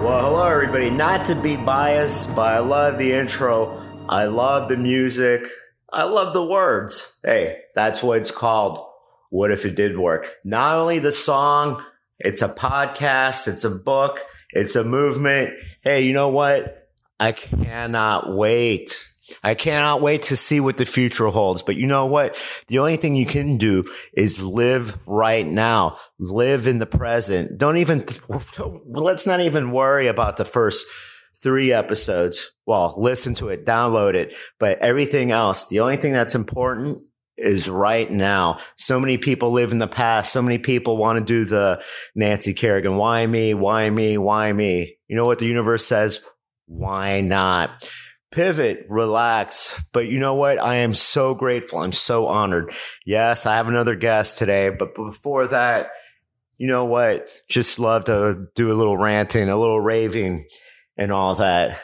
Well, hello, everybody. Not to be biased, but I love the intro. I love the music. I love the words. Hey, that's what it's called. What if it did work? Not only the song, it's a podcast, it's a book, it's a movement. Hey, you know what? I cannot wait I cannot wait to see what the future holds. But you know what? The only thing you can do is live right now. Live in the present. Don't even, let's not even worry about the first three episodes. Well, listen to it, download it, but everything else, the only thing that's important is right now. So many people live in the past. So many people want to do the Nancy Kerrigan. Why me? Why me? Why me? You know what the universe says? Why not? Pivot, relax. But you know what? I am so grateful. I'm so honored. Yes, I have another guest today, but before that, you know what? Just love to do a little ranting, a little raving and all that.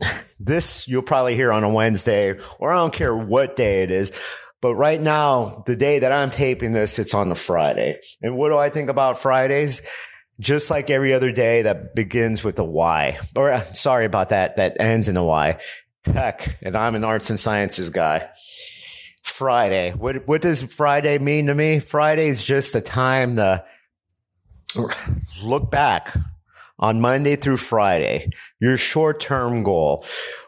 This you'll probably hear on a Wednesday or I don't care what day it is. But right now, the day that I'm taping this, it's on the Friday. And what do I think about Fridays? Just like every other day that begins with a Y, or uh, sorry about that, that ends in a Y. Heck, and I'm an arts and sciences guy. Friday. What what does Friday mean to me? Friday is just a time to look back on Monday through Friday, your short-term goal.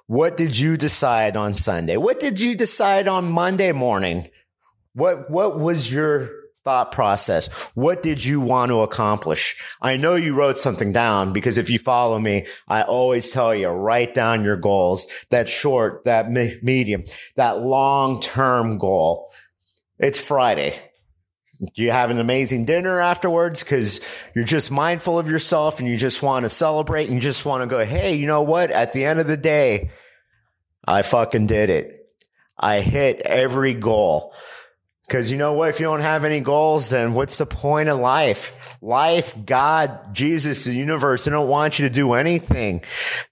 What did you decide on Sunday? What did you decide on Monday morning? What what was your thought process. What did you want to accomplish? I know you wrote something down because if you follow me, I always tell you, write down your goals, that short, that medium, that long term goal. It's Friday. Do you have an amazing dinner afterwards? Cause you're just mindful of yourself and you just want to celebrate and you just want to go, Hey, you know what? At the end of the day, I fucking did it. I hit every goal. Because you know what? If you don't have any goals, then what's the point of life? Life, God, Jesus, the universe, they don't want you to do anything.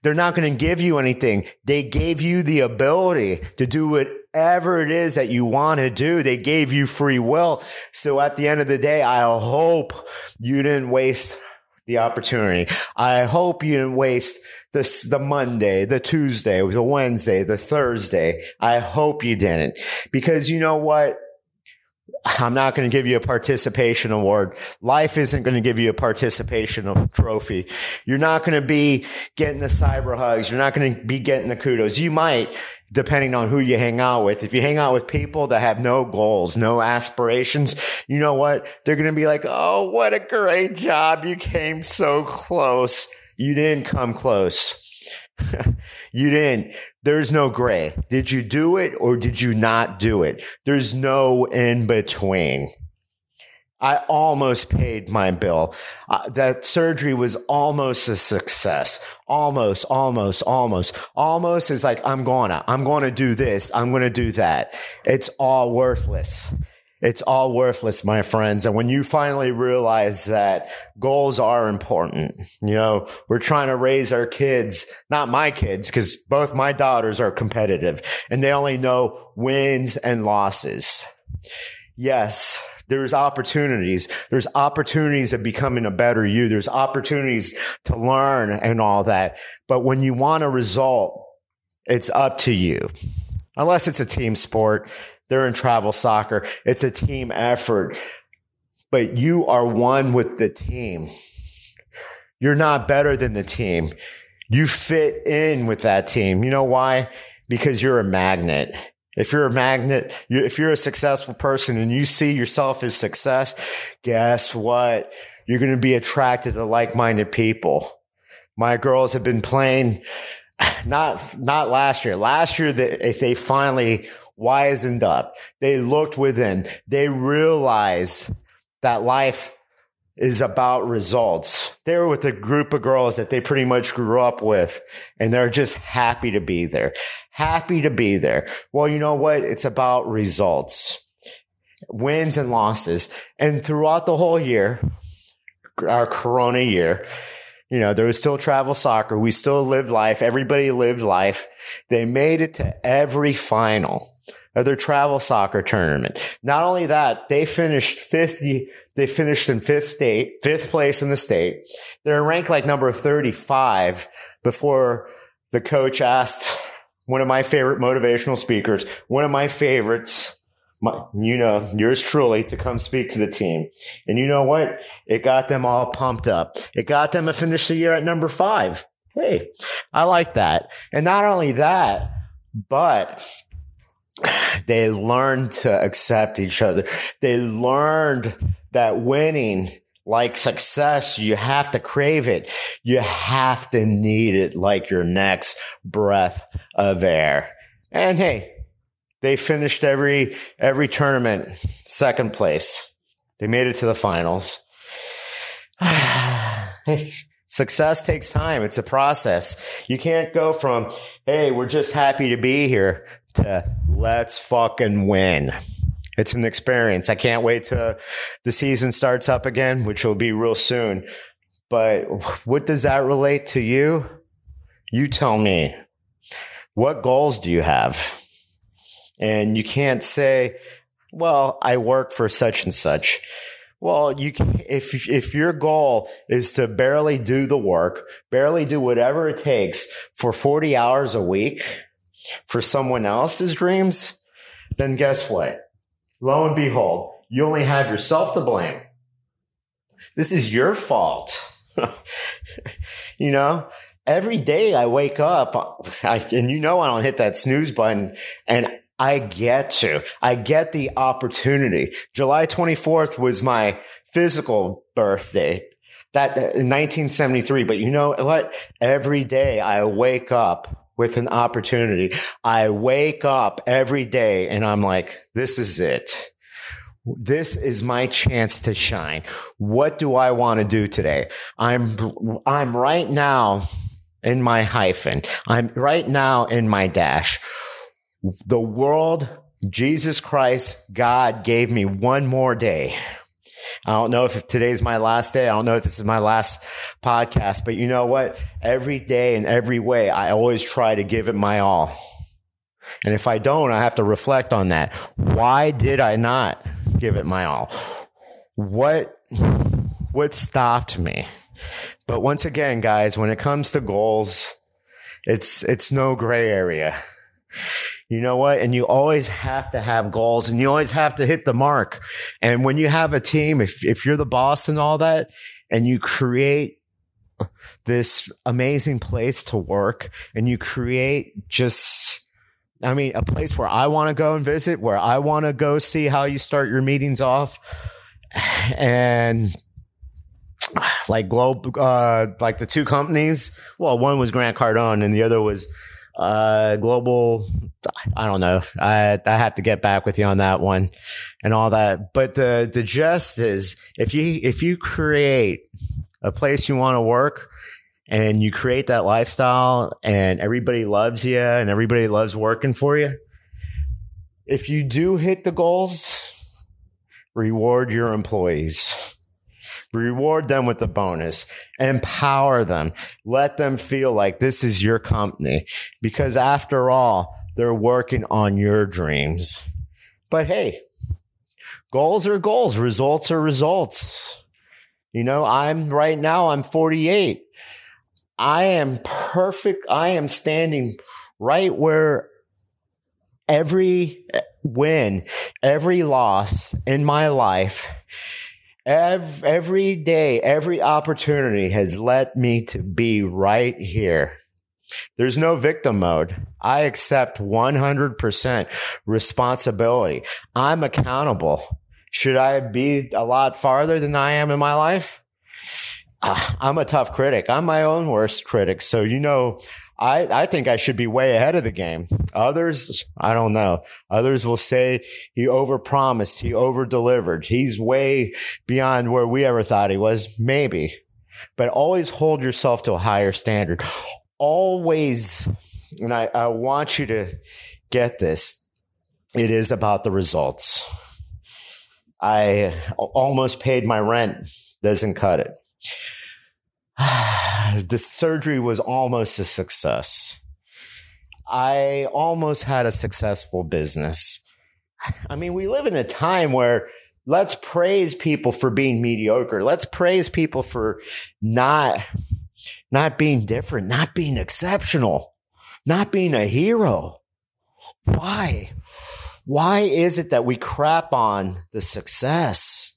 They're not going to give you anything. They gave you the ability to do whatever it is that you want to do. They gave you free will. So at the end of the day, I hope you didn't waste the opportunity. I hope you didn't waste the, the Monday, the Tuesday, the Wednesday, the Thursday. I hope you didn't because you know what? I'm not going to give you a participation award. Life isn't going to give you a participation trophy. You're not going to be getting the cyber hugs. You're not going to be getting the kudos. You might, depending on who you hang out with. If you hang out with people that have no goals, no aspirations, you know what? They're going to be like, Oh, what a great job. You came so close. You didn't come close. you didn't. There's no gray. Did you do it or did you not do it? There's no in between. I almost paid my bill. Uh, that surgery was almost a success. Almost, almost, almost, almost is like, I'm gonna, I'm gonna do this. I'm gonna do that. It's all worthless. It's all worthless, my friends. And when you finally realize that goals are important, you know, we're trying to raise our kids, not my kids, because both my daughters are competitive and they only know wins and losses. Yes, there's opportunities. There's opportunities of becoming a better you. There's opportunities to learn and all that. But when you want a result, it's up to you. Unless it's a team sport, they're in travel soccer. It's a team effort, but you are one with the team. You're not better than the team. You fit in with that team. You know why? Because you're a magnet. If you're a magnet, if you're a successful person and you see yourself as success, guess what? You're going to be attracted to like-minded people. My girls have been playing not, not last year. Last year, that they finally wisened up. They looked within. They realized that life is about results. They were with a group of girls that they pretty much grew up with, and they're just happy to be there. Happy to be there. Well, you know what? It's about results, wins and losses. And throughout the whole year, our Corona year, you know, there was still travel soccer. We still lived life. Everybody lived life. They made it to every final of their travel soccer tournament. Not only that, they finished fifth. They finished in fifth state, fifth place in the state. They're ranked like number 35 before the coach asked one of my favorite motivational speakers, one of my favorites, my, you know, yours truly to come speak to the team. And you know what? It got them all pumped up. It got them to finish the year at number five. Hey, I like that. And not only that, but they learned to accept each other. They learned that winning, like success, you have to crave it. You have to need it like your next breath of air. And hey, they finished every, every tournament second place. They made it to the finals. Success takes time. It's a process. You can't go from, Hey, we're just happy to be here to let's fucking win. It's an experience. I can't wait to the season starts up again, which will be real soon. But what does that relate to you? You tell me. What goals do you have? And you can't say, well, I work for such and such. Well, you can, if if your goal is to barely do the work, barely do whatever it takes for 40 hours a week, for someone else's dreams, then guess what? Lo and behold, you only have yourself to blame. This is your fault. you know, every day I wake up, I, and you know I don't hit that snooze button, and I get to. I get the opportunity. July 24th was my physical birthday. That uh, in 1973. But you know what? Every day I wake up with an opportunity. I wake up every day and I'm like, this is it. This is my chance to shine. What do I want to do today? I'm, I'm right now in my hyphen. I'm right now in my dash. The world, Jesus Christ, God gave me one more day. I don't know if today's my last day. I don't know if this is my last podcast, but you know what? Every day and every way, I always try to give it my all. And if I don't, I have to reflect on that. Why did I not give it my all? What, what stopped me? But once again, guys, when it comes to goals, it's, it's no gray area. You know what? And you always have to have goals and you always have to hit the mark. And when you have a team, if, if you're the boss and all that, and you create this amazing place to work and you create just, I mean, a place where I want to go and visit, where I want to go see how you start your meetings off. And like Globe, uh, like the two companies, well, one was Grant Cardone and the other was uh, global. I don't know. I I have to get back with you on that one and all that. But the the gist is if you if you create a place you want to work and you create that lifestyle and everybody loves you and everybody loves working for you. If you do hit the goals, reward your employees Reward them with a bonus. Empower them. Let them feel like this is your company because after all, they're working on your dreams. But hey, goals are goals. Results are results. You know, I'm right now, I'm 48. I am perfect. I am standing right where every win, every loss in my life Every, every day, every opportunity has led me to be right here. There's no victim mode. I accept 100% responsibility. I'm accountable. Should I be a lot farther than I am in my life? Uh, I'm a tough critic. I'm my own worst critic. So, you know, I, I think I should be way ahead of the game. Others, I don't know. Others will say he overpromised, he overdelivered. He's way beyond where we ever thought he was. Maybe. But always hold yourself to a higher standard. Always, and I, I want you to get this. It is about the results. I almost paid my rent. Doesn't cut it. the surgery was almost a success. I almost had a successful business. I mean, we live in a time where let's praise people for being mediocre. Let's praise people for not not being different, not being exceptional, not being a hero. Why? Why is it that we crap on the success?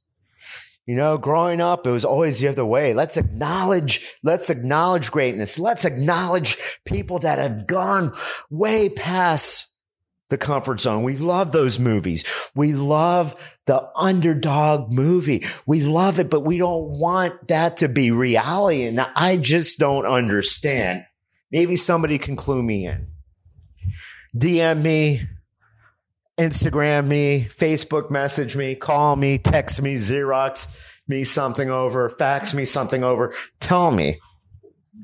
You know, growing up, it was always the other way. Let's acknowledge, let's acknowledge greatness. Let's acknowledge people that have gone way past the comfort zone. We love those movies. We love the underdog movie. We love it, but we don't want that to be reality. And I just don't understand. Maybe somebody can clue me in. DM me, Instagram me, Facebook message me, call me, text me, Xerox me something over, fax me something over. Tell me,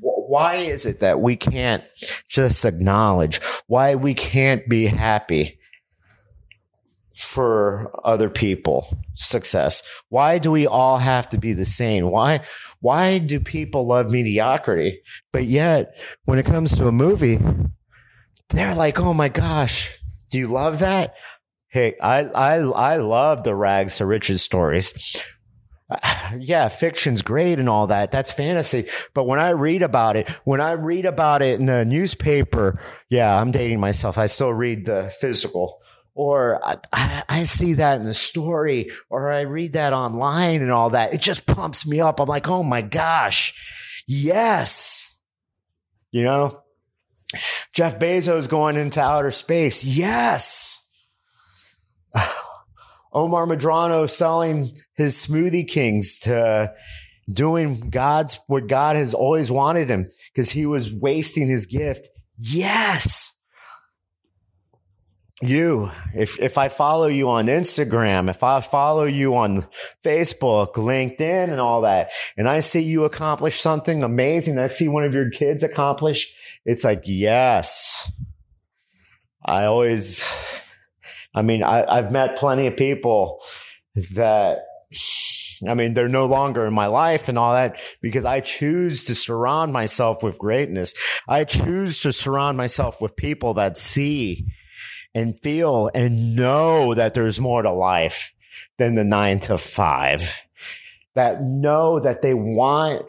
why is it that we can't just acknowledge why we can't be happy for other people success? Why do we all have to be the same? Why why do people love mediocrity? But yet when it comes to a movie they're like oh my gosh do you love that? Hey, I I I love the rags to riches stories. Yeah, fiction's great and all that. That's fantasy. But when I read about it, when I read about it in the newspaper, yeah, I'm dating myself. I still read the physical or I, I, see that in the story, or I read that online and all that. It just pumps me up. I'm like, oh my gosh, yes. You know, Jeff Bezos going into outer space. Yes. Omar Medrano selling his smoothie kings to doing God's what God has always wanted him because he was wasting his gift. Yes. You, if if I follow you on Instagram, if I follow you on Facebook, LinkedIn, and all that, and I see you accomplish something amazing, I see one of your kids accomplish it's like, yes. I always, I mean, I, I've met plenty of people that, I mean, they're no longer in my life and all that because I choose to surround myself with greatness. I choose to surround myself with people that see and feel and know that there's more to life than the nine to five that know that they want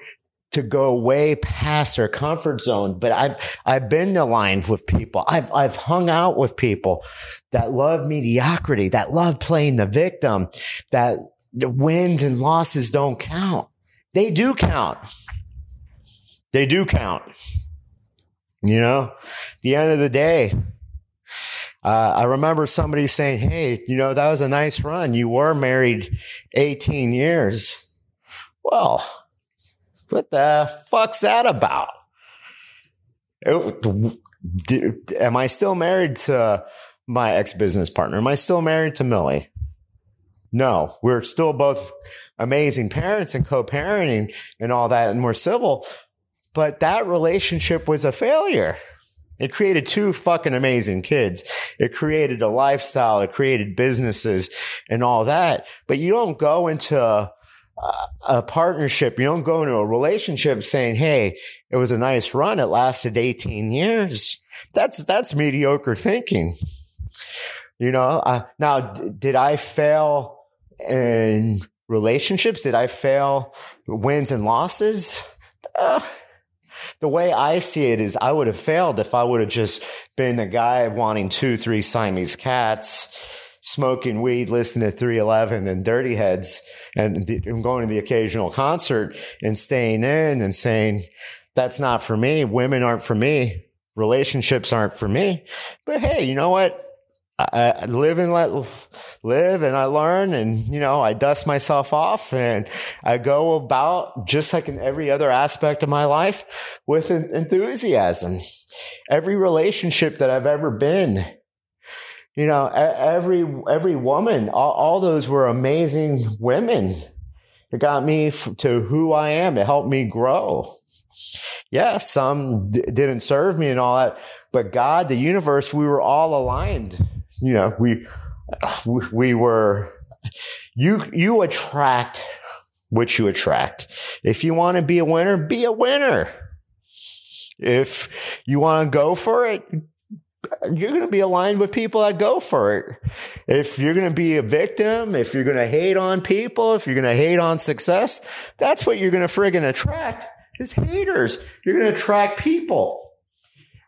to go way past their comfort zone. But I've, I've been aligned with people. I've, I've hung out with people that love mediocrity, that love playing the victim, that the wins and losses don't count. They do count. They do count. You know, the end of the day, uh, I remember somebody saying, Hey, you know, that was a nice run. You were married 18 years. Well, what the fuck's that about? Oh, it, am I still married to my ex business partner? Am I still married to Millie? No, we're still both amazing parents and co parenting and all that, and we're civil. But that relationship was a failure. It created two fucking amazing kids. It created a lifestyle. It created businesses and all that. But you don't go into a partnership. You don't go into a relationship saying, Hey, it was a nice run. It lasted 18 years. That's, that's mediocre thinking. You know, uh, now, d- did I fail in relationships? Did I fail wins and losses? Uh, the way I see it is I would have failed if I would have just been the guy wanting two, three Siamese cats smoking weed, listening to 311 and Dirty Heads and, going to the occasional concert and staying in and saying, that's not for me. Women aren't for me. Relationships aren't for me. But hey, you know what? I, I live and let live and I learn and, you know, I dust myself off and I go about just like in every other aspect of my life with enthusiasm. Every relationship that I've ever been, you know, every, every woman, all, all those were amazing women. It got me to who I am. It helped me grow. Yeah, some d- didn't serve me and all that, but God, the universe, we were all aligned you know, we, we were, you, you attract what you attract. If you want to be a winner, be a winner. If you want to go for it, you're going to be aligned with people that go for it. If you're going to be a victim, if you're going to hate on people, if you're going to hate on success, that's what you're going to friggin' attract is haters. You're going to attract people.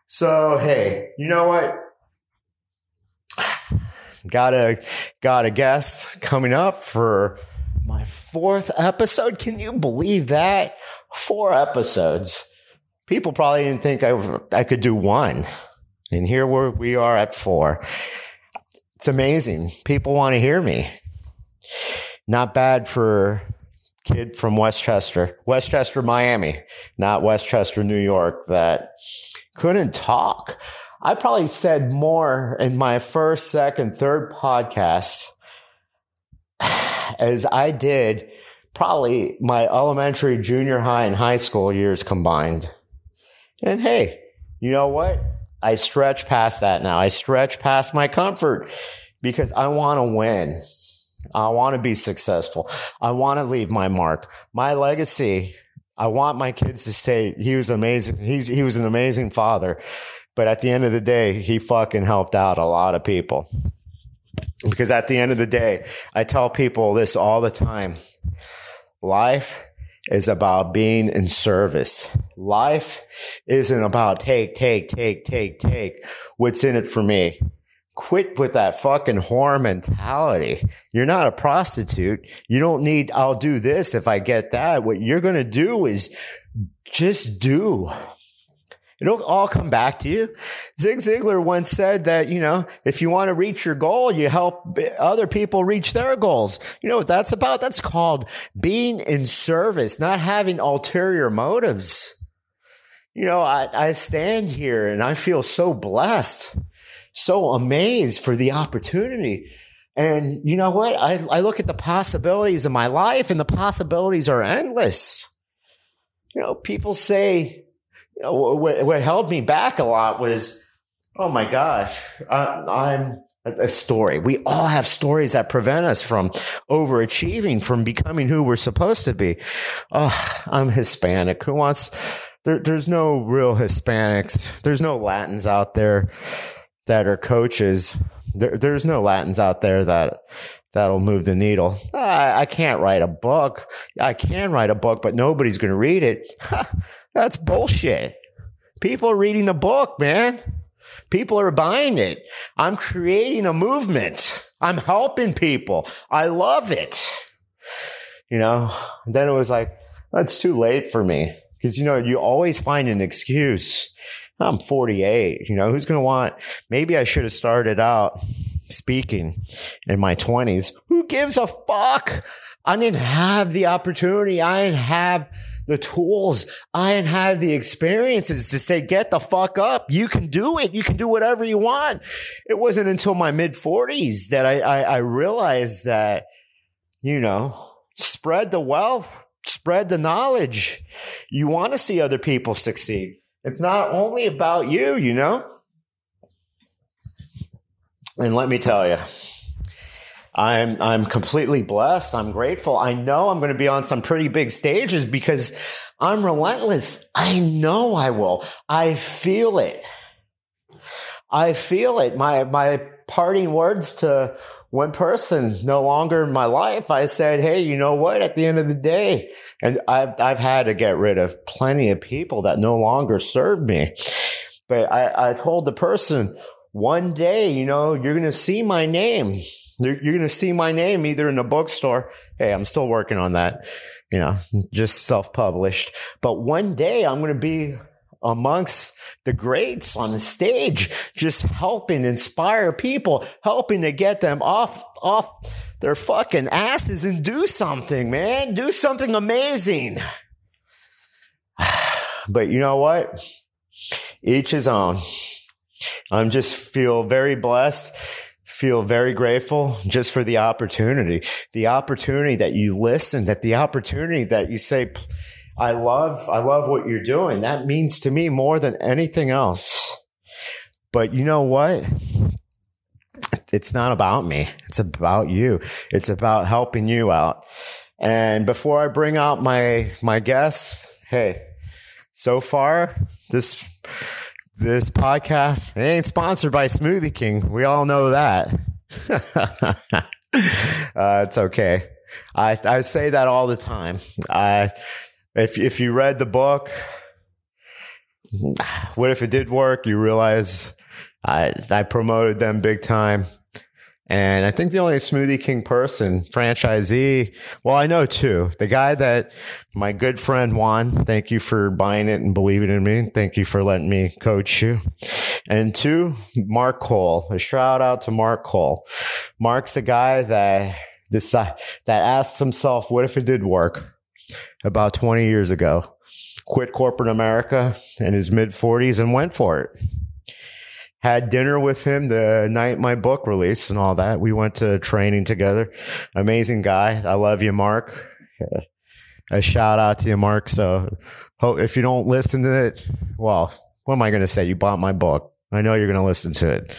So, hey, you know what? got a got a guest coming up for my fourth episode. Can you believe that? Four episodes. People probably didn't think I, I could do one. And here we're, we are at four. It's amazing. People want to hear me. Not bad for kid from Westchester, Westchester, Miami, not Westchester, New York, that couldn't talk. I probably said more in my first, second, third podcast as I did probably my elementary, junior high, and high school years combined. And hey, you know what? I stretch past that now. I stretch past my comfort because I want to win. I want to be successful. I want to leave my mark. My legacy, I want my kids to say he was amazing. He's, he was an amazing father. But at the end of the day, he fucking helped out a lot of people. Because at the end of the day, I tell people this all the time. Life is about being in service. Life isn't about take, take, take, take, take. What's in it for me? Quit with that fucking whore mentality. You're not a prostitute. You don't need, I'll do this if I get that. What you're going to do is just do. It'll all come back to you. Zig Ziglar once said that, you know, if you want to reach your goal, you help other people reach their goals. You know what that's about? That's called being in service, not having ulterior motives. You know, I, I stand here and I feel so blessed, so amazed for the opportunity. And you know what? I, I look at the possibilities of my life and the possibilities are endless. You know, people say, what, what held me back a lot was, oh my gosh, I, am a story. We all have stories that prevent us from overachieving, from becoming who we're supposed to be. Oh, I'm Hispanic. Who wants? There, there's no real Hispanics. There's no Latins out there that are coaches. There, there's no Latins out there that that'll move the needle. I, I, can't write a book. I can write a book, but nobody's going to read it. That's bullshit. People are reading the book, man. People are buying it. I'm creating a movement. I'm helping people. I love it. You know, and then it was like, that's too late for me. Cause you know, you always find an excuse. I'm 48. You know, who's going to want, maybe I should have started out speaking in my 20s. Who gives a fuck? I didn't have the opportunity. I didn't have the tools. I didn't have the experiences to say, get the fuck up. You can do it. You can do whatever you want. It wasn't until my mid forties that I, I, I realized that, you know, spread the wealth, spread the knowledge. You want to see other people succeed. It's not only about you, you know? And let me tell you, I'm I'm completely blessed. I'm grateful. I know I'm going to be on some pretty big stages because I'm relentless. I know I will. I feel it. I feel it. My my parting words to one person no longer in my life. I said, "Hey, you know what? At the end of the day, and I've I've had to get rid of plenty of people that no longer serve me." But I, I told the person, one day, you know, you're going to see my name you're, you're going to see my name either in the bookstore. Hey, I'm still working on that, you know, just self published. But one day I'm going to be amongst the greats on the stage, just helping inspire people, helping to get them off off their fucking asses and do something, man. Do something amazing. But you know what? Each his own. I'm just feel very blessed, feel very grateful just for the opportunity, the opportunity that you listen, that the opportunity that you say, I love, I love what you're doing. That means to me more than anything else. But you know what? It's not about me. It's about you. It's about helping you out. And before I bring out my, my guests, hey, so far, this this podcast ain't sponsored by Smoothie King. We all know that. uh, it's okay. I I say that all the time. I if if you read the book, what if it did work? You realize I I promoted them big time. And I think the only Smoothie King person, franchisee, well, I know two. The guy that my good friend Juan, thank you for buying it and believing in me. Thank you for letting me coach you. And two, Mark Cole. A shout out to Mark Cole. Mark's a guy that decide, that asked himself, what if it did work about 20 years ago? Quit corporate America in his mid 40s and went for it had dinner with him the night my book released and all that. We went to training together. Amazing guy. I love you, Mark. A shout out to you, Mark. So if you don't listen to it, well, what am I going to say? You bought my book. I know you're going to listen to it.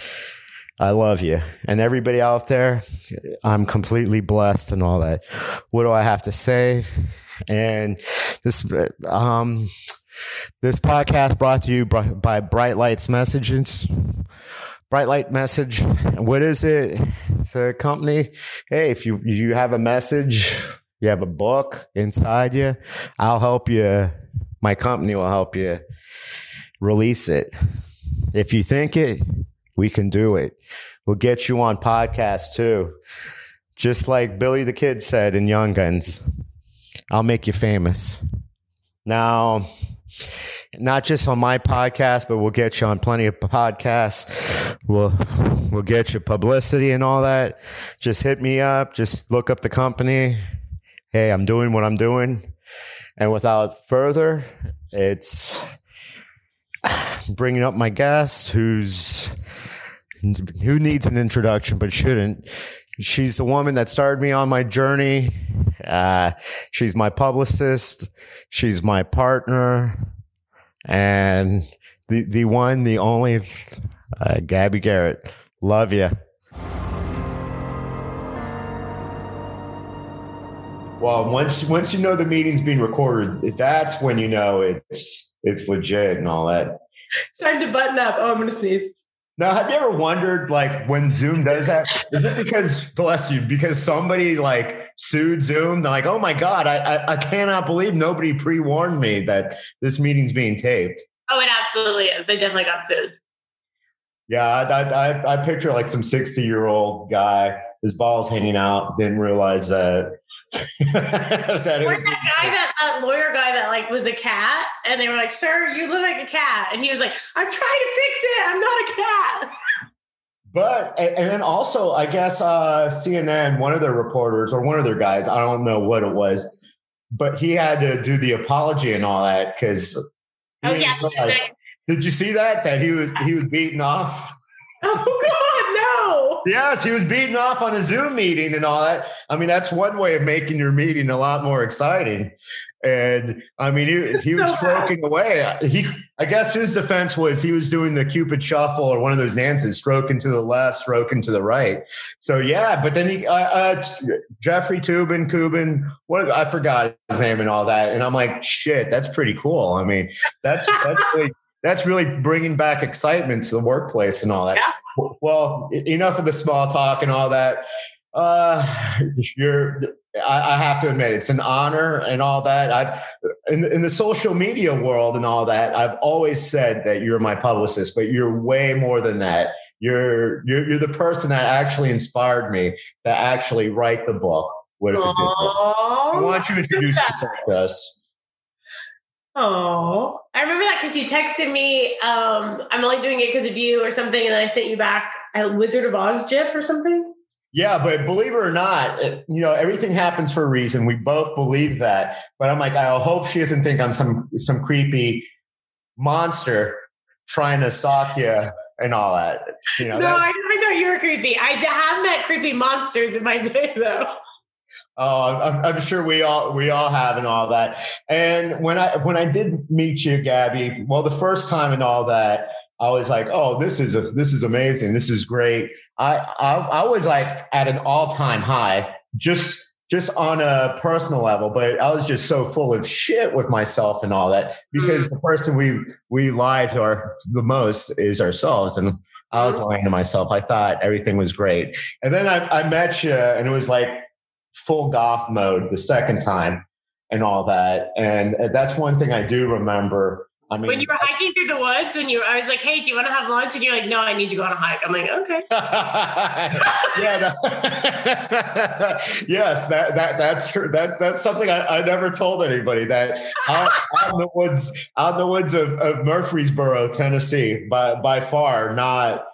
I love you. And everybody out there, I'm completely blessed and all that. What do I have to say? And this, um, this podcast brought to you by Bright Lights Messages. Bright Light Message. What is it? It's a company. Hey, if you you have a message, you have a book inside you, I'll help you. My company will help you release it. If you think it, we can do it. We'll get you on podcast too. Just like Billy the Kid said in Young Guns, I'll make you famous. Now, not just on my podcast, but we'll get you on plenty of podcasts. We'll we'll get you publicity and all that. Just hit me up. Just look up the company. Hey, I'm doing what I'm doing. And without further, it's bringing up my guest who's who needs an introduction but shouldn't. She's the woman that started me on my journey. Uh, she's my publicist. She's my partner and the the one, the only, uh, Gabby Garrett. Love you. Well, once once you know the meeting's being recorded, that's when you know it's it's legit and all that. It's time to button up. Oh, I'm gonna sneeze. Now, have you ever wondered, like, when Zoom does that? Is it because, bless you, because somebody like sued Zoom? They're like, oh my God, I, I, I cannot believe nobody pre warned me that this meeting's being taped. Oh, it absolutely is. They definitely got sued. Yeah, I, I, I picture like some 60 year old guy, his balls hanging out, didn't realize that that, that guy that, that lawyer guy that like was a cat and they were like sir you look like a cat. And he was like i'm trying to fix it. I'm not a cat. But and then also i guess uh cnn one of their reporters or one of their guys i don't know what it was but he had to do the apology and all that because oh yeah did you see that? That he was he was beaten off? Oh god Yes, he was beating off on a Zoom meeting and all that. I mean, that's one way of making your meeting a lot more exciting. And I mean, he, he was stroking away. He, I guess his defense was he was doing the Cupid shuffle or one of those dances, stroking to the left, stroking to the right. So yeah, but then he, uh, uh, Jeffrey Toobin, Kubin, what I forgot his name and all that. And I'm like, shit, that's pretty cool. I mean, that's that's really that's really bringing back excitement to the workplace and all that. Yeah. Well, enough of the small talk and all that. Uh, you're, I, I, have to admit, it's an honor and all that. I, in the, in the social media world and all that, I've always said that you're my publicist, but you're way more than that. You're, you're, you're the person that actually inspired me to actually write the book. What if it did? I want you to introduce yourself to us. Oh, I remember that because you texted me. Um, I'm only doing it because of you or something, and then I sent you back a Wizard of Oz GIF or something. Yeah, but believe it or not, it, you know everything happens for a reason. We both believe that, but I'm like, I hope she doesn't think I'm some some creepy monster trying to stalk you and all that. You know, no, that, I never thought you were creepy. I have met creepy monsters in my day, though. Oh, I'm, I'm, sure we all we all have and all that. And when I when I did meet you, Gabby, well, the first time and all that, I was like, oh, this is a, this is amazing. This is great. I I, I was like at an all time high, just just on a personal level, but I was just so full of shit with myself and all that because mm. the person we we lie to our the most is ourselves and. I was lying to myself. I thought everything was great. And then I, I met you and it was like full goth mode the second time and all that. And uh, that's one thing I do remember. I mean, when you were hiking through the woods, when you, I was like, "Hey, do you want to have lunch?" And you're like, "No, I need to go on a hike." I'm like, "Okay." yeah. That, yes, that that that's true. That that's something I, I never told anybody. That out, out in the woods, out in the woods of, of Murfreesboro, Tennessee, by by far not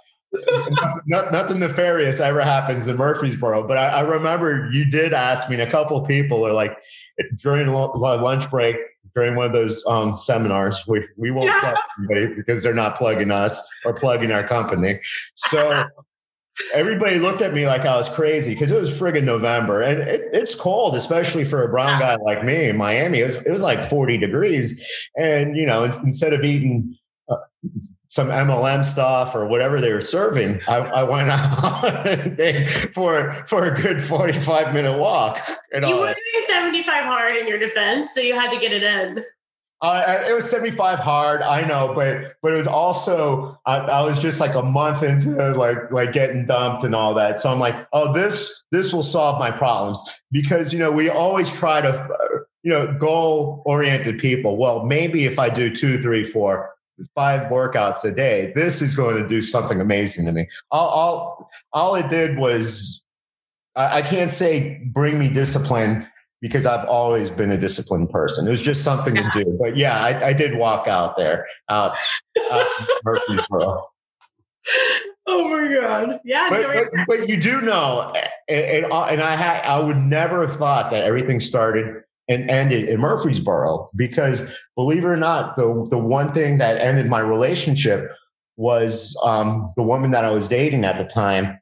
not, nothing nefarious ever happens in Murfreesboro, but I, I, remember you did ask me, and a couple of people are like during lunch break during one of those um, seminars. We we won't yeah. plug anybody because they're not plugging us or plugging our company. So everybody looked at me like I was crazy because it was friggin' November and it, it's cold, especially for a brown guy like me in Miami. It was, it was like 40 degrees, and you know instead of eating. Uh, some MLM stuff or whatever they were serving, I, I went out for for a good forty five minute walk. And you were doing seventy five hard in your defense, so you had to get it in. Uh, it was 75 hard, I know, but but it was also I, I, was just like a month into like like getting dumped and all that. So I'm like, oh, this this will solve my problems because you know we always try to you know goal oriented people. Well, maybe if I do two, three, four, five workouts a day, this is going to do something amazing to me. All, all, all it did was, I, I can't say bring me discipline because I've always been a disciplined person. It was just something to do. But yeah, I, I did walk out there out, out Murfreesboro. Oh my god! Yeah, but, but, but, you do know, and, and, and I had I would never have thought that everything started and ended in Murfreesboro because believe it or not, the the one thing that ended my relationship was um, the woman that I was dating at the time.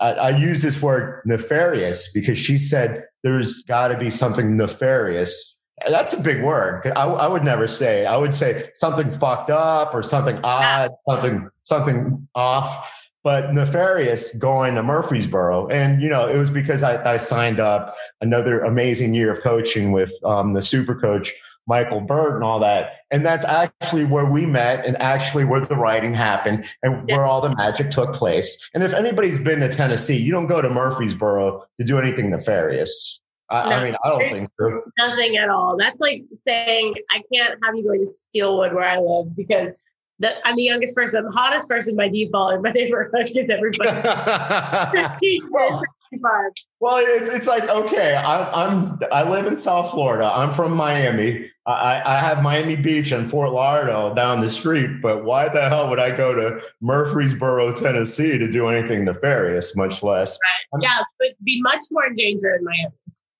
I, I use this word nefarious because she said there's got to be something nefarious. That's a big word. I, I would never say. I would say something fucked up or something odd, something something off but nefarious going to Murfreesboro. And, you know, it was because I, I signed up another amazing year of coaching with um, the super coach, Michael Burt, and all that. And that's actually where we met and actually where the writing happened and yeah. where all the magic took place. And if anybody's been to Tennessee, you don't go to Murfreesboro to do anything nefarious. I, no, I mean, I don't think so. Nothing at all. That's like saying I can't have you going to Steelwood where I live because that I'm the youngest person, I'm the hottest person by default in my neighborhood because everybody. well, well it's, it's like okay, I, I'm I live in South Florida. I'm from Miami. I, I have Miami Beach and Fort Lauderdale down the street, but why the hell would I go to Murfreesboro, Tennessee to do anything nefarious, much less? Right. Yeah, but be much more in danger in Miami.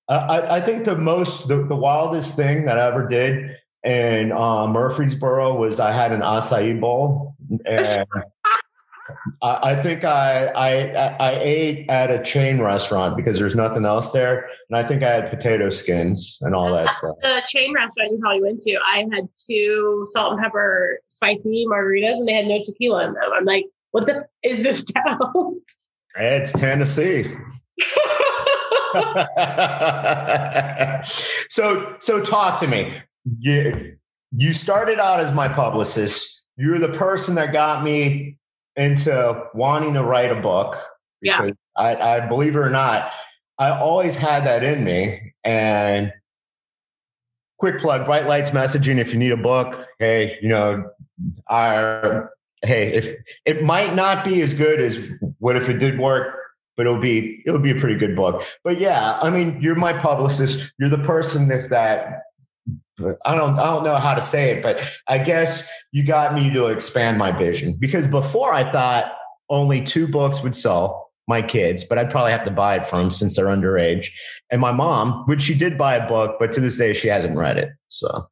I, I think the most, the, the wildest thing that I ever did in uh, Murfreesboro was I had an acai bowl, and I, I, think I, I I ate at a chain restaurant because there's nothing else there, and I think I had potato skins and all that stuff. The chain restaurant you probably went to, I had two salt and pepper spicy margaritas, and they had no tequila in them. I'm like, what the is this town? It's Tennessee. so so talk to me you, you started out as my publicist. You're the person that got me into wanting to write a book. Yeah. I, I believe it or not, I always had that in me. And quick plug, Bright Lights Messaging. If you need a book, hey, you know, our hey, if it might not be as good as what if it did work, but it'll be it'll be a pretty good book. But yeah, I mean, you're my publicist. You're the person that that I don't I don't know how to say it, but I guess you got me to expand my vision because before I thought only two books would sell my kids, but I'd probably have to buy it from them since they're underage. And my mom, which she did buy a book, but to this day she hasn't read it. So.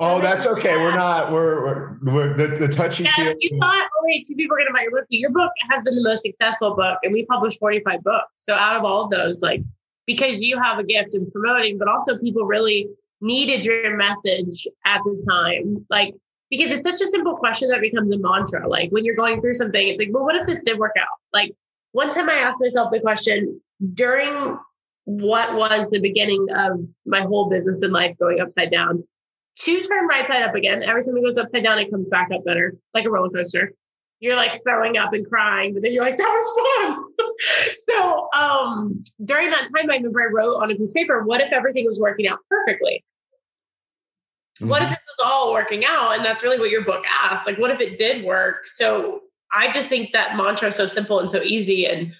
Oh, that's okay. We're not. We're we're, we're the, the touchy Yeah, you thought oh, only two people were going to buy your book, but your book has been the most successful book, and we published 45 books. So out of all of those, like because you have a gift in promoting, but also people really needed your message at the time, like because it's such a simple question that becomes a mantra. Like when you're going through something, it's like, well, what if this did work out? Like one time I asked myself the question during what was the beginning of my whole business and life going upside down to turn right side up again. Every time it goes upside down, it comes back up better, like a roller coaster. You're like throwing up and crying, but then you're like, that was fun. so um, during that time, I remember I wrote on a piece of paper, what if everything was working out perfectly? What if this was all working out? And that's really what your book asks. Like, what if it did work? So I just think that mantra is so simple and so easy. And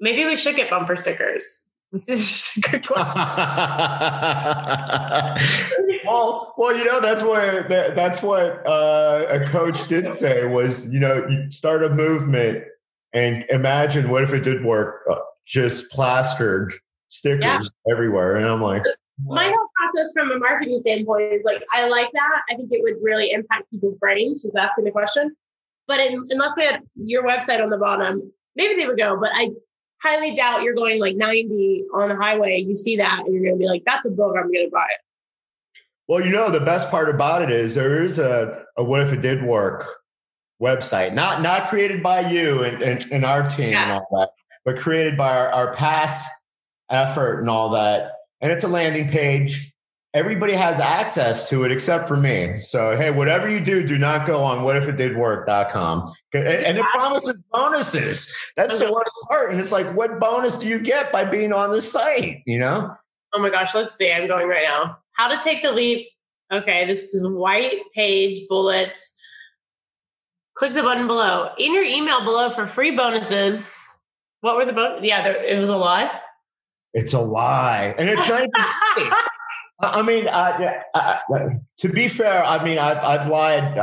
maybe we should get bumper stickers. This is just a good question. well, well, you know that's what that, that's what uh, a coach did say was you know you start a movement and imagine what if it did work, uh, just plastered stickers Yeah. everywhere, and I'm like, my whole process from a marketing standpoint is like I like that. I think it would really impact people's brains. Just asking the question. But in, unless we had your website on the bottom, maybe they would go. But I highly doubt you're going like 90 on the highway. You see that, and you're going to be like, "That's a book. I'm going to buy it." Well, you know, the best part about it is there is a, a what if it did work website, not not created by you and, and, and our team and all that, but created by our, our past effort and all that. And it's a landing page. Everybody has access to it except for me. So, hey, whatever you do, do not go on whatifitdidwork.com. And, and it promises bonuses. That's the worst part. And it's like, what bonus do you get by being on the site? You know? Oh my gosh, let's see. I'm going right now. How to take the leap. Okay, this is white page bullets. Click the button below. In your email below for free bonuses. What were the bonus? Yeah, there, it was a lot. It's a lie. And it's not. I I mean, uh, yeah, uh, uh, to be fair, I mean, I've, I've lied.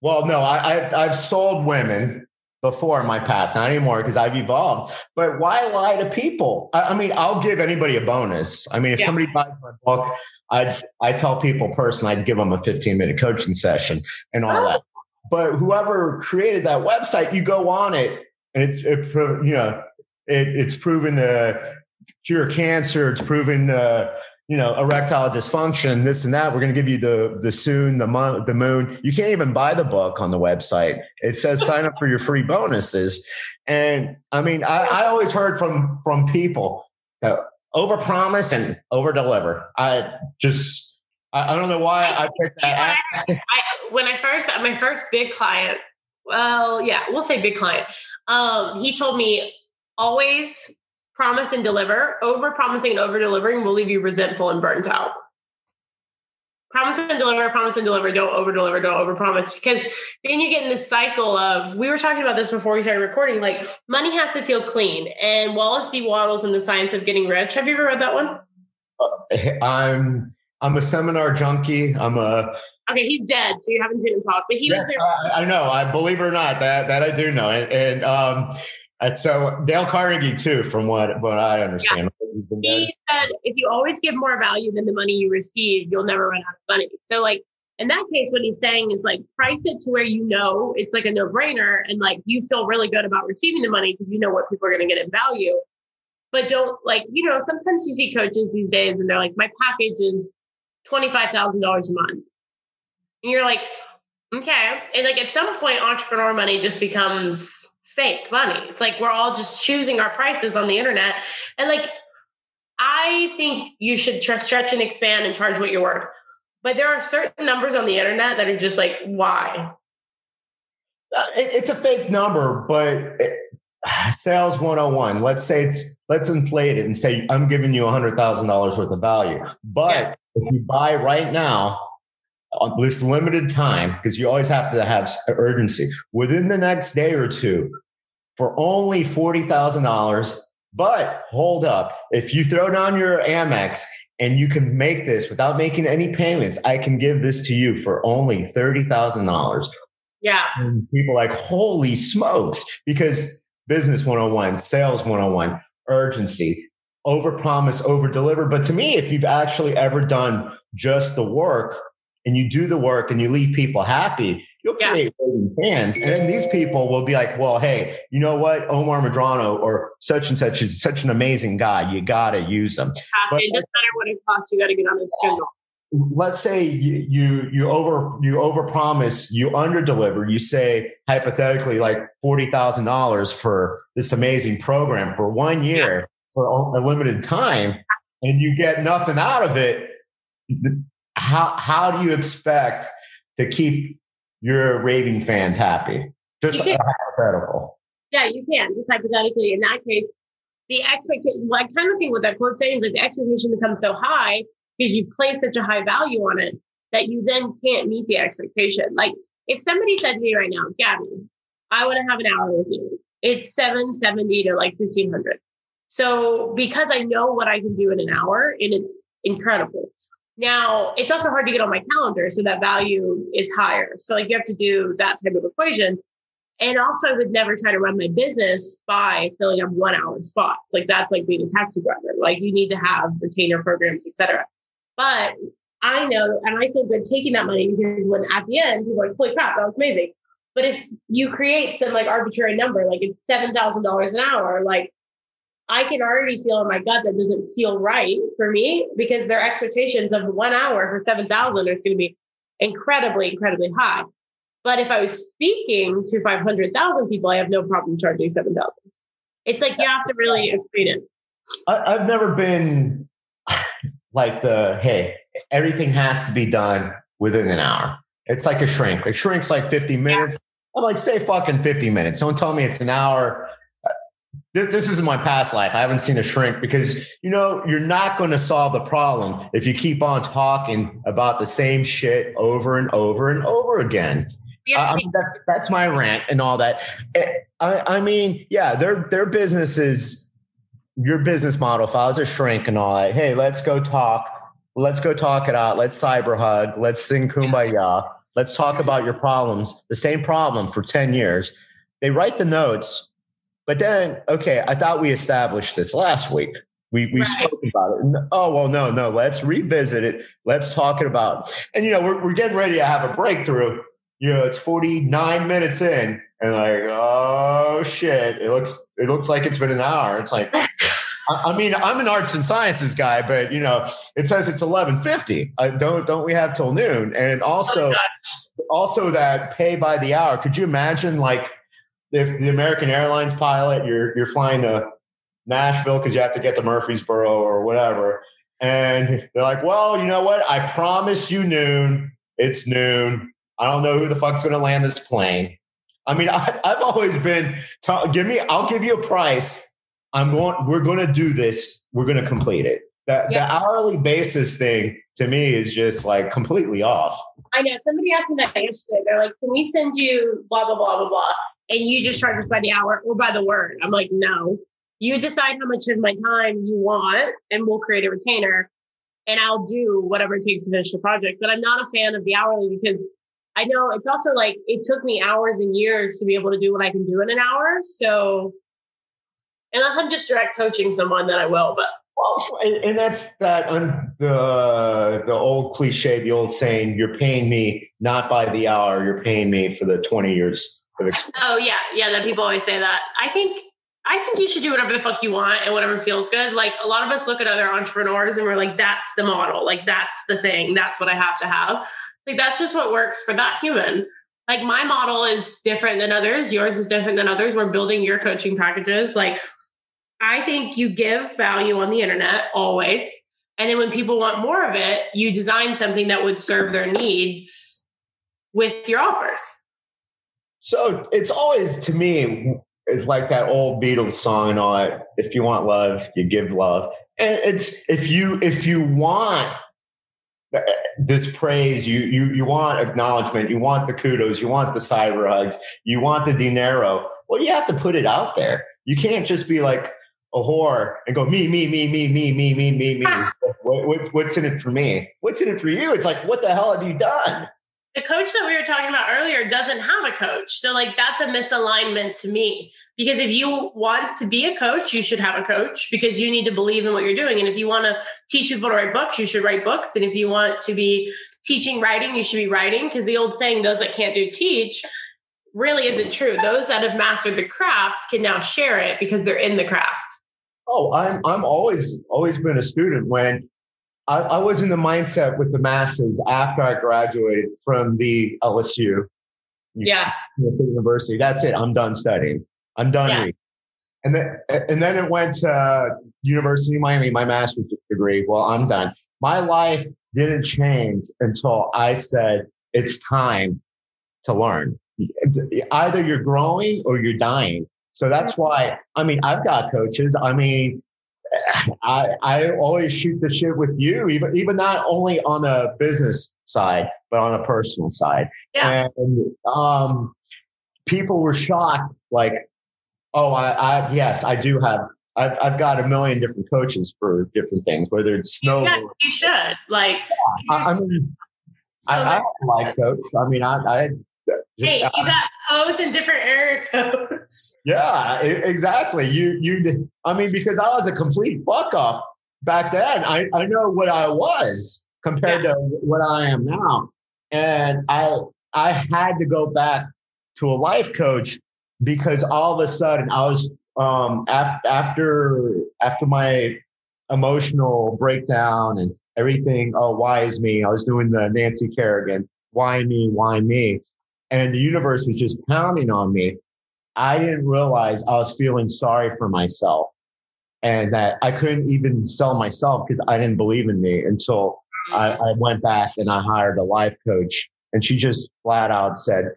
Well, no, I, I've, I've sold women before in my past, not anymore because I've evolved. But why lie to people? I, I mean, I'll give anybody a bonus. I mean, if Yeah. somebody buys my book, I I tell people personally, I'd give them a 15 minute coaching session and all Oh. that. But whoever created that website, you go on it, and it's it, you know it, it's proven to cure cancer. It's proven uh, you know erectile dysfunction, this and that. We're going to give you the the soon, the month, the moon. You can't even buy the book on the website. It says sign up for your free bonuses. And I mean, I, I always heard from from people that over promise and over deliver. I just I, I don't know why I picked that. I, when I first, my first big client, well, yeah, we'll say big client. Um, he told me always promise and deliver. Over promising and over delivering will leave you resentful and burnt out. Promise and deliver, promise and deliver. Don't over deliver, don't over promise. Because then you get in this cycle of, we were talking about this before we started recording, like money has to feel clean. And Wallace D. Wattles and the Science of Getting Rich. Have you ever read that one? I'm I'm a seminar junkie. I'm a Okay, he's dead, so you haven't seen him talk, but he was there. I, I know. I believe it or not, that that I do know. And, and um, and so Dale Carnegie too, from what what I understand, he's been dead. he said if you always give more value than the money you receive, you'll never run out of money. So like in that case, what he's saying is like price it to where you know it's like a no brainer and like you feel really good about receiving the money because you know what people are going to get in value. But don't like, you know, sometimes you see coaches these days and they're like, my package is $25,000 a month. And you're like, okay. And like at some point, entrepreneur money just becomes fake money. It's like we're all just choosing our prices on the internet. And like, I think you should tr- stretch and expand and charge what you're worth. But there are certain numbers on the internet that are just like, why? Uh, it's a fake number, but it, sales 101. Let's say it's let's inflate it and say I'm giving you hundred thousand dollars worth of value. But Yeah. If you buy right now on this limited time, because you always have to have urgency within the next day or two, for only forty thousand dollars. But hold up, if you throw down your Amex and you can make this without making any payments. I can give this to you for only $30,000. Yeah. And people like, holy smokes, because business 101, sales 101, urgency, over promise, over deliver. But to me, if you've actually ever done just the work and you do the work and you leave people happy, you'll Yeah. create raving fans. And then these people will be like, well, hey, you know what? Omar Madrano or such and such is such an amazing guy. You got to use them. But-. It doesn't matter what it costs. You got to get on his schedule. let's say you you you over you over promise you under deliver you say hypothetically like $40,000 for this amazing program for one year for a limited time and you get nothing out of it how how do you expect to keep your raving fans happy just hypothetical Yeah, you can. Just hypothetically, in that case, the expectation, like kind of thing what that quote saying is like the expectation becomes so high because you place such a high value on it that you then can't meet the expectation. Like if somebody said to me right now, Gabby, I want to have an hour with you. It's 770 to like 1500. So because I know what I can do in an hour and it's incredible. Now it's also hard to get on my calendar. So that value is higher. So like you have to do that type of equation. And also, I would never try to run my business by filling up one hour spots. Like that's like being a taxi driver. Like you need to have retainer programs, etc. But I know, and I feel good taking that money because when at the end people are like, "Holy crap, that was amazing!" But if you create some like arbitrary number, like it's seven thousand dollars an hour, like I can already feel in my gut that doesn't feel right for me because their expectations of one hour for seven thousand is going to be incredibly, incredibly high. But if I was speaking to 500,000 people, I have no problem charging 7,000. It's like you have to really equate it. I, I've never been like the hey, everything has to be done within an hour. It's like a shrink. A shrink's like 50 minutes. I'm like, say fucking 50 minutes. Don't tell me it's an hour. This, this is my past life. I haven't seen a shrink because you know you're not going to solve the problem if you keep on talking about the same shit over and over and over again. I to I be- mean, that, that's my rant and all that. Eh, I, I mean, yeah, their their business is your business model. If I was a shrink and all that, hey, let's go talk. Let's go talk it out. Let's cyber hug. Let's sing kumbaya. Let's talk about your problems. The same problem for 10 years. They write the notes, but then, okay, I thought we established this last week. We, we Right. spoke about it. And, oh, well, no, no, let's revisit it. Let's talk it about. And, you know, we're, we're getting ready to have a breakthrough you know, it's 49 minutes in and like, oh shit, it looks, it looks like it's been an hour. It's like, I, mean, I'm an arts and sciences guy, but you know, it says it's 1150. I don't, don't we have till noon? And oh, also, also that pay by the hour. Could you imagine like if the American Airlines pilot, you're, you're flying to Nashville because you have to get to Murfreesboro or whatever. And they're like, well, you know what? I promise you noon. It's noon. I don't know who the fuck's going to land this plane. I mean, I, I've always been, t- give me, I'll give you a price. I'm going, we're going to do this. We're going to complete it. The, Yeah. the hourly basis thing to me is just like completely off. I know somebody asked me that yesterday. They're like, "Can we send you blah blah blah blah blah?" And you just charge us by the hour or by the word. I'm like, no. You decide how much of my time you want, and we'll create a retainer, and I'll do whatever it takes to finish the project. But I'm not a fan of the hourly because I know it's also like it took me hours and years to be able to do what I can do in an hour. So unless I'm just direct coaching someone, then I will. But Well, and, and that's that un, the the old cliche, the old saying: "You're paying me not by the hour. You're paying me for the 20 years of experience." Oh yeah, yeah. That people always say that. I think I think you should do whatever the fuck you want and whatever feels good. Like a lot of us look at other entrepreneurs and we're like, that's the model. Like that's the thing. That's what I have to have. Like that's just what works for that human. Like my model is different than others. Yours is different than others. We're building your coaching packages. Like I think you give value on the internet always. And then when people want more of it, you design something that would serve their needs with your offers. So it's always to me, it's like that old Beatles song and all. If you want love, you give love. And it's if you if you want eh, this praise, you you you want acknowledgement, you want the kudos, you want the cyber hugs, you want the dinero. Well, you have to put it out there. You can't just be like, a whore and go me, me, me, me, me, me, me, me, me. Ah! what, what's what's in it for me? What's in it for you? It's like, what the hell have you done? The coach that we were talking about earlier doesn't have a coach. So, like, that's a misalignment to me. Because if you want to be a coach, you should have a coach because you need to believe in what you're doing. And if you want to teach people to write books, you should write books. And if you want to be teaching writing, you should be writing. Because the old saying, those that can't do teach, really isn't true. Those that have mastered the craft can now share it because they're in the craft. Oh, I'm I'm always always been a student when I, I, was in the mindset with the masses after I graduated from the LSU. Yeah. University. That's it. I'm done studying. I'm done yeah. reading. And then, and then it went to University of Miami, my master's degree. Well, I'm done. My life didn't change until I said, it's time to learn. Either you're growing or you're dying. So that's why, I mean, I've got coaches. I mean, I, I always shoot the shit with you, even even not only on a business side, but on a personal side. Yeah. And um, people were shocked, like, oh, I, I yes, I do have. I've, I've got a million different coaches for different things, whether it's snow. Yeah, you should like. Yeah, I, I, mean, so I, I like coach. I mean, I, I Hey, you got O's in different error codes. Yeah, exactly. You you I mean, because I was a complete fuck up back then. I, I know what I was compared yeah. to what I am now. And I I had to go back to a life coach because all of a sudden I was um after after after my emotional breakdown and everything, oh, why is me? I was doing the Nancy Kerrigan, why me, why me? And the universe was just pounding on me. I didn't realize I was feeling sorry for myself and that I couldn't even sell myself because I didn't believe in me until mm-hmm. I, I, went back and I hired a life coach. And she just flat out said,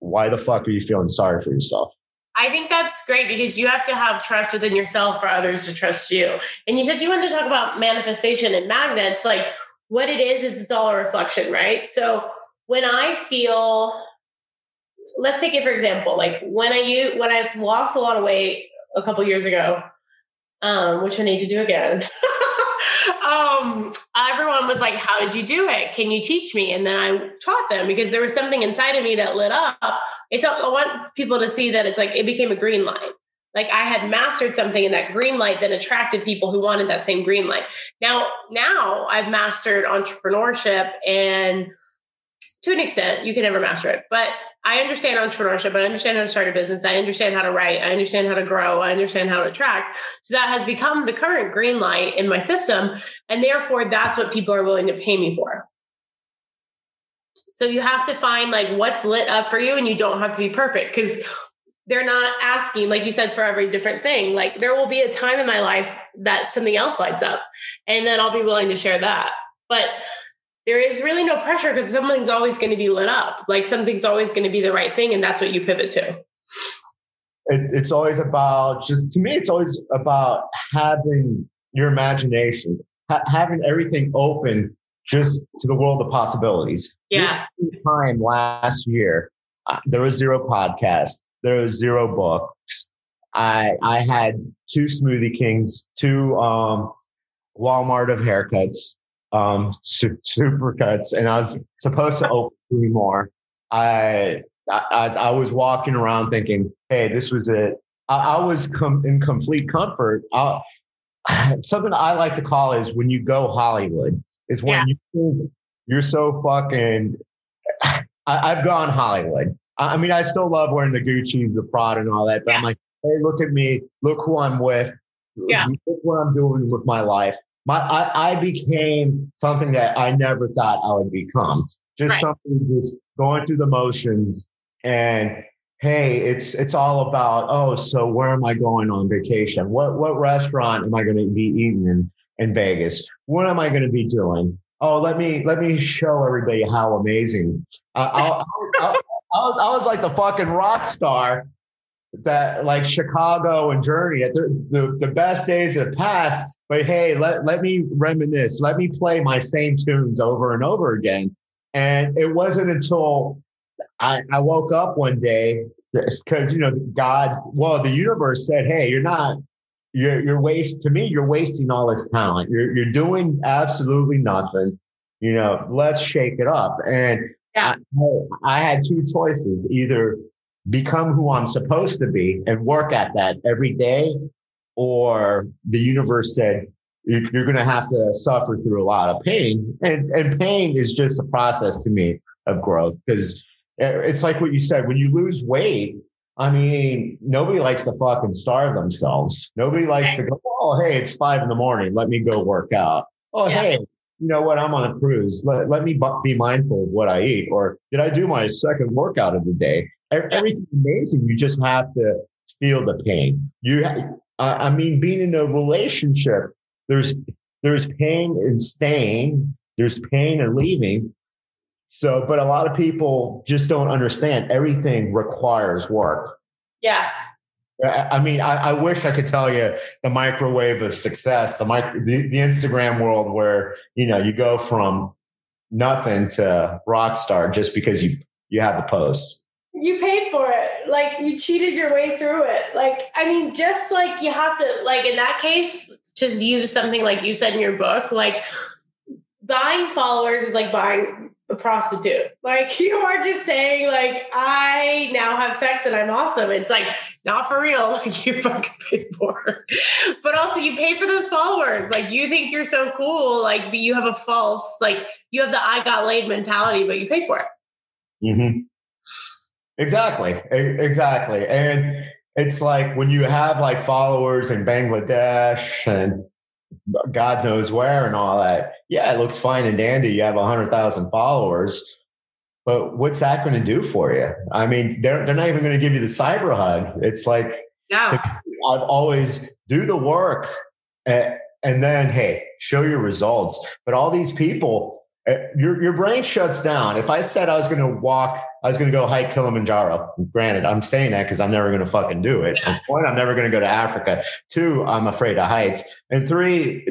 Why the fuck are you feeling sorry for yourself? I think that's great because you have to have trust within yourself for others to trust you. And you said you wanted to talk about manifestation and magnets. Like what it is, is it's all a reflection, right? So when I feel let's take it for example like when i use when i've lost a lot of weight a couple years ago um, which i need to do again um, everyone was like how did you do it? Can you teach me? And then i taught them because there was something inside of me that lit up. It's i want people to see that it's like it became a green light. Like i had mastered something in that green light that attracted people who wanted that same green light. Now now i've mastered entrepreneurship and to an extent you can never master it but I understand entrepreneurship. I understand how to start a business. I understand how to write. I understand how to grow. I understand how to attract. So that has become the current green light in my system. And therefore, that's what people are willing to pay me for. So you have to find like what's lit up for you, and you don't have to be perfect because they're not asking, like you said, for every different thing. Like there will be a time in my life that something else lights up, and then I'll be willing to share that. But there is really no pressure because something's always going to be lit up. Like something's always going to be the right thing, and that's what you pivot to. It, it's always about just to me. It's always about having your imagination, ha- having everything open just to the world of possibilities. Yeah. This time last year, uh, there was zero podcasts. There was zero books. I I had two Smoothie Kings, two um, Walmart of haircuts, um, super cuts, and I was supposed to open three more. I, I, I was walking around thinking, "Hey, this was it." I, I was com- in complete comfort. I, something I like to call is when you go Hollywood is when yeah. you you're so fucking. I, have gone Hollywood. I, I mean, I still love wearing the Gucci, the Prada, and all that. But yeah. I'm like, hey, look at me. Look who I'm with. Yeah. Look what I'm doing with my life my I, I, became something that I never thought I would become. Just right. something just going through the motions and hey, it's it's all about, oh, so where am I going on vacation? What what restaurant am I going to be eating in, in Vegas? What am I going to be doing? Oh, let me let me show everybody how amazing. I, I, I, I was like the fucking rock star that like Chicago and Journey at the, the, the best days have passed but hey, let, let me reminisce. Let me play my same tunes over and over again. And it wasn't until I, I woke up one day because, you know, God, well, the universe said, hey, you're not, you're, you're waste to me, you're wasting all this talent. You're, you're doing absolutely nothing. You know, let's shake it up. And Yeah. I, I had two choices either become who I'm supposed to be and work at that every day, or the universe said, "You- you're going to have to suffer through a lot of pain. And, and pain is just a process to me of growth because eh, it's like what you said when you lose weight. I mean, nobody likes to fucking starve themselves. Nobody likes to go, oh, hey, it's five in the morning. Let me go work out. Oh, Yeah. hey, you know what? I'm on a cruise. Let, let me be mindful of what I eat. Or did I do my second workout of the day? E- Everything's amazing. You just have to feel the pain. You, I I mean, being in a relationship, there's there's pain in staying. There's pain in leaving. So, but a lot of people just don't understand. Everything requires work. Yeah. I I mean, I, I wish I could tell you the microwave of success, the, mic- the the Instagram world where you know you go from nothing to rock star just because you you have a post. You paid for it. Like you cheated your way through it. Like i mean just like you have to like in that case to use something like you said in your book like buying followers is like buying a prostitute. Like you are just saying like i now have sex and i'm awesome. It's like not for real. Like you fucking paid for it. But also you pay for those followers. Like you think you're so cool like but you have a false like you have the i got laid mentality but you pay for it. Mm-hmm. Exactly. Exactly. And it's like when you have like followers in Bangladesh and God knows where and all that. Yeah, it looks fine and dandy. You have a hundred thousand followers, but what's that going to do for you? I mean, they're they're not even going to give you the cyber hug. It's like yeah I've always do the work and, and then hey, show your results. But all these people, uh, your your brain shuts down. If I said I was going to walk, I was going to go hike Kilimanjaro. Granted, I'm saying that because I'm never going to fucking do it. Yeah. One, I'm never going to go to Africa. Two, I'm afraid of heights. And three,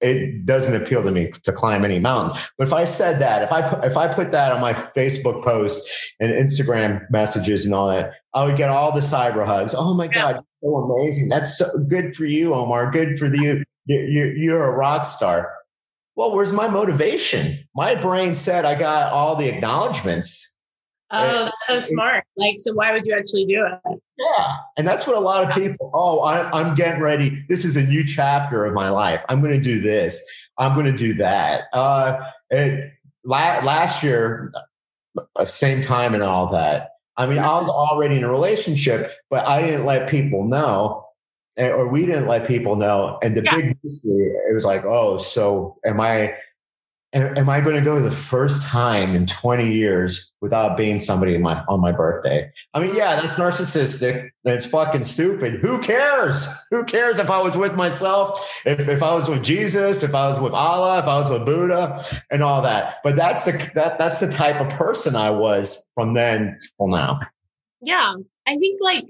it, doesn't appeal to me to climb any mountain. But if I said that, if I put, if I put that on my Facebook post and Instagram messages and all that, I would get all the cyber hugs. Oh my god, so amazing! That's so good for you, Omar. Good for you. You, you. You're a rock star. Well, where's my motivation? My brain said I got all the acknowledgments. Oh, that's so smart. Like, so why would you actually do it? Yeah. And that's what a lot of people, oh, I, I'm getting ready. This is a new chapter of my life. I'm going to do this. I'm going to do that. Uh, it, la- last year, uh, same time and all that. I mean, I was already in a relationship, but I didn't let people know, or we didn't let people know. And the Yeah. big mystery, it was like, oh, so am I? Am I going to go the first time in 20 years without being somebody my, on my birthday? I mean, yeah, that's narcissistic. That's fucking stupid. Who cares? Who cares if I was with myself, if, if I was with Jesus, if I was with Allah, if I was with Buddha, and all that. But that's the that that's the type of person I was from then till now. Yeah. I think like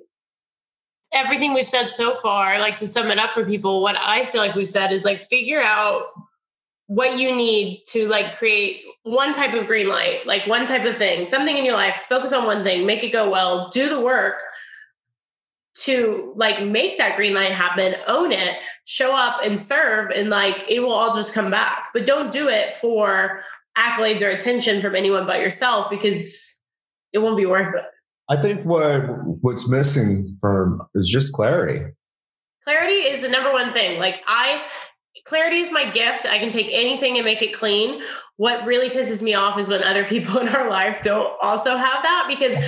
everything we've said so far, like to sum it up for people, what I feel like we've said is like figure out what you need to like create one type of green light, like one type of thing, something in your life, focus on one thing, make it go well, do the work to like make that green light happen, own it, show up and serve, and like it will all just come back. But don't do it for accolades or attention from anyone but yourself because it won't be worth it. I think what what's missing from is just clarity. clarity is the number one thing like i clarity is my gift i can take anything and make it clean what really pisses me off is when other people in our life don't also have that because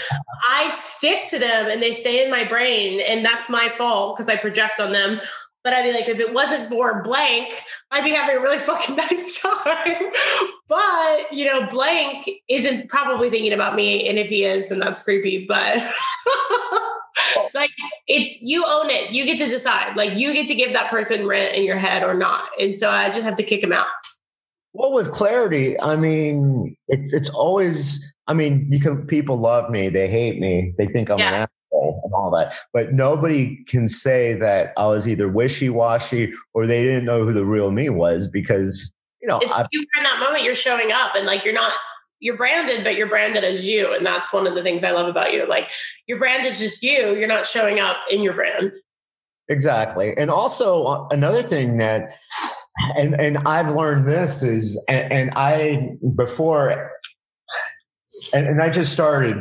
i stick to them and they stay in my brain and that's my fault because i project on them but I'd be like, if it wasn't for blank, I'd be having a really fucking nice time. but, you know, blank isn't probably thinking about me. And if he is, then that's creepy. But like, it's you own it. You get to decide. Like, you get to give that person rent in your head or not. And so I just have to kick him out. Well, with clarity, I mean, it's it's always. I mean, you can. People love me. They hate me. They think I'm an asshole and all that. But nobody can say that I was either wishy washy or they didn't know who the real me was because you know. It's I, you in that moment, you're showing up and like, you're not, you're branded, but you're branded as you. And that's one of the things I love about you. Like, your brand is just you. You're not showing up in your brand. exactly. And also uh, another thing that, and and I've learned this is, and, and I before, and, and I just started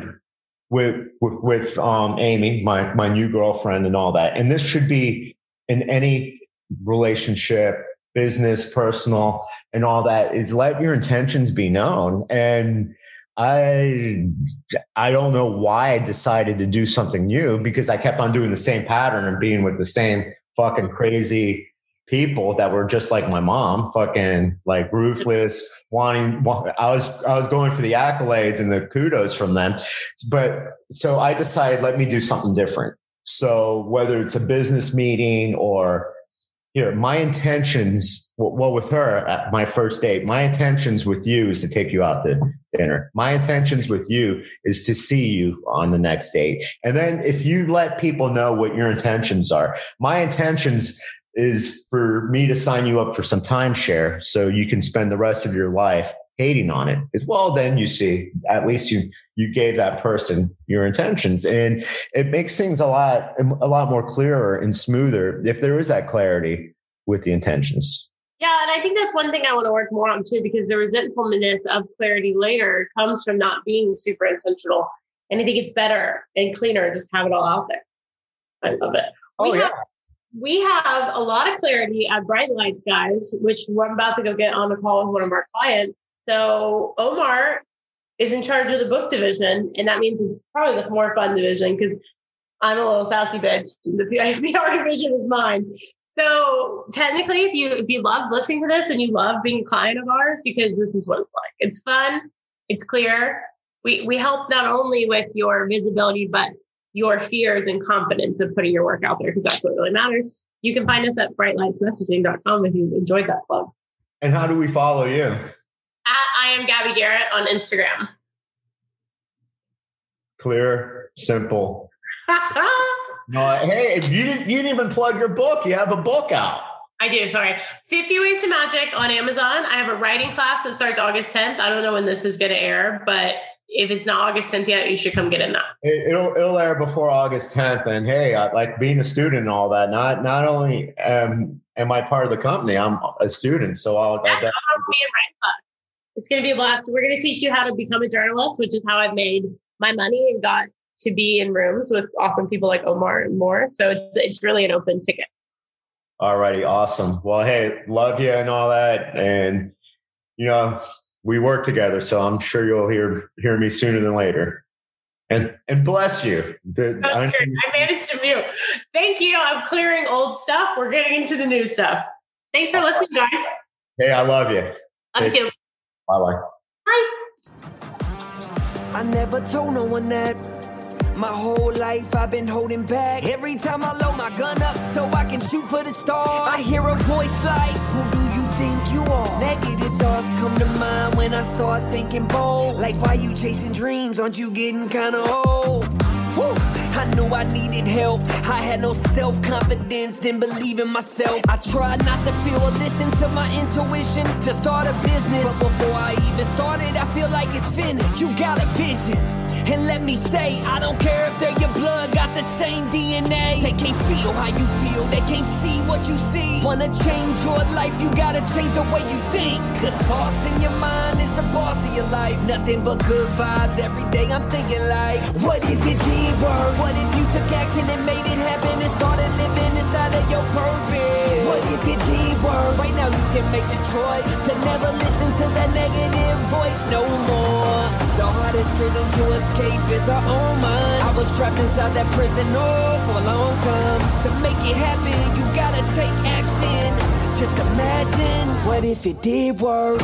with with, with um, Amy, my my new girlfriend, and all that. And this should be in any relationship, business, personal, and all that. Is let your intentions be known and I I don't know why I decided to do something new because I kept on doing the same pattern and being with the same fucking crazy people that were just like my mom, fucking like ruthless, wanting I was I was going for the accolades and the kudos from them. But so I decided let me do something different. So whether it's a business meeting or you know, my intentions, well, with her at my first date, my intentions with you is to take you out to dinner. My intentions with you is to see you on the next date. And then if you let people know what your intentions are, my intentions is for me to sign you up for some timeshare so you can spend the rest of your life hating on it as well then you see at least you you gave that person your intentions. And it makes things a lot a lot more clearer and smoother if there is that clarity with the intentions. Yeah and i think that's one thing i want to work more on too because the resentfulness of clarity later comes from not being super intentional. And i think it's better and cleaner just have it all out there. I love it. Oh we yeah. have, we have a lot of clarity at Bright Lights, guys, which we're about to go get on the call with one of our clients. So Omar is in charge of the book division, and that means it's probably the more fun division because I'm a little sassy bitch. The PR division is mine. So technically, if you if you love listening to this and you love being a client of ours, because this is what it's like. It's fun, it's clear. We we help not only with your visibility, but your fears and confidence of putting your work out there because that's what really matters. You can find us at brightlightsmessaging.com if you enjoyed that plug. And how do we follow you? At I am Gabby Garrett on Instagram. Clear, simple. no, hey, you didn't you didn't even plug your book. You have a book out. I do. Sorry. 50 Ways to Magic on Amazon. I have a writing class that starts August 10th. I don't know when this is going to air, but if it's not August 10th yet, you should come get in that. It, will it'll air before August 10th. And hey, I, like being a student and all that. Not not only um, am I part of the company, I'm a student. So I'll. That's I'll writing class. It's going to be a blast. We're going to teach you how to become a journalist, which is how I've made my money and got to be in rooms with awesome people like Omar and more. So it's it's really an open ticket. Alrighty, awesome. Well, hey, love you and all that, and you know we work together, so I'm sure you'll hear hear me sooner than later. And and bless you. The, I, I managed to mute. Thank you. I'm clearing old stuff. We're getting into the new stuff. Thanks for listening, guys. Hey, I love you. Love you too. Bye bye. Bye. I never told no one that. My whole life I've been holding back. Every time I load my gun up so I can shoot for the stars, I hear a voice like, Who do you think you are? Negative thoughts come to mind when I start thinking bold. Like, why you chasing dreams? Aren't you getting kinda old? Whew. I knew I needed help. I had no self confidence, didn't believe in myself. I tried not to feel or listen to my intuition to start a business. But before I even started, I feel like it's finished. You got a vision. And let me say, I don't care if they're your blood, got the same DNA. They can't feel how you feel, they can't see what you see. Wanna change your life, you gotta change the way you think. Good thoughts in your mind is the boss of your life. Nothing but good vibes every day. I'm thinking like, what if it did work? What if you took action and made it happen and started living inside of your purpose? What if it did work? Right now you can make the choice to never listen to that negative voice no more. The hardest prison to escape is our own mind. I was trapped inside that prison oh, for a long time. To make it happen, you gotta take action. Just imagine what if it did work.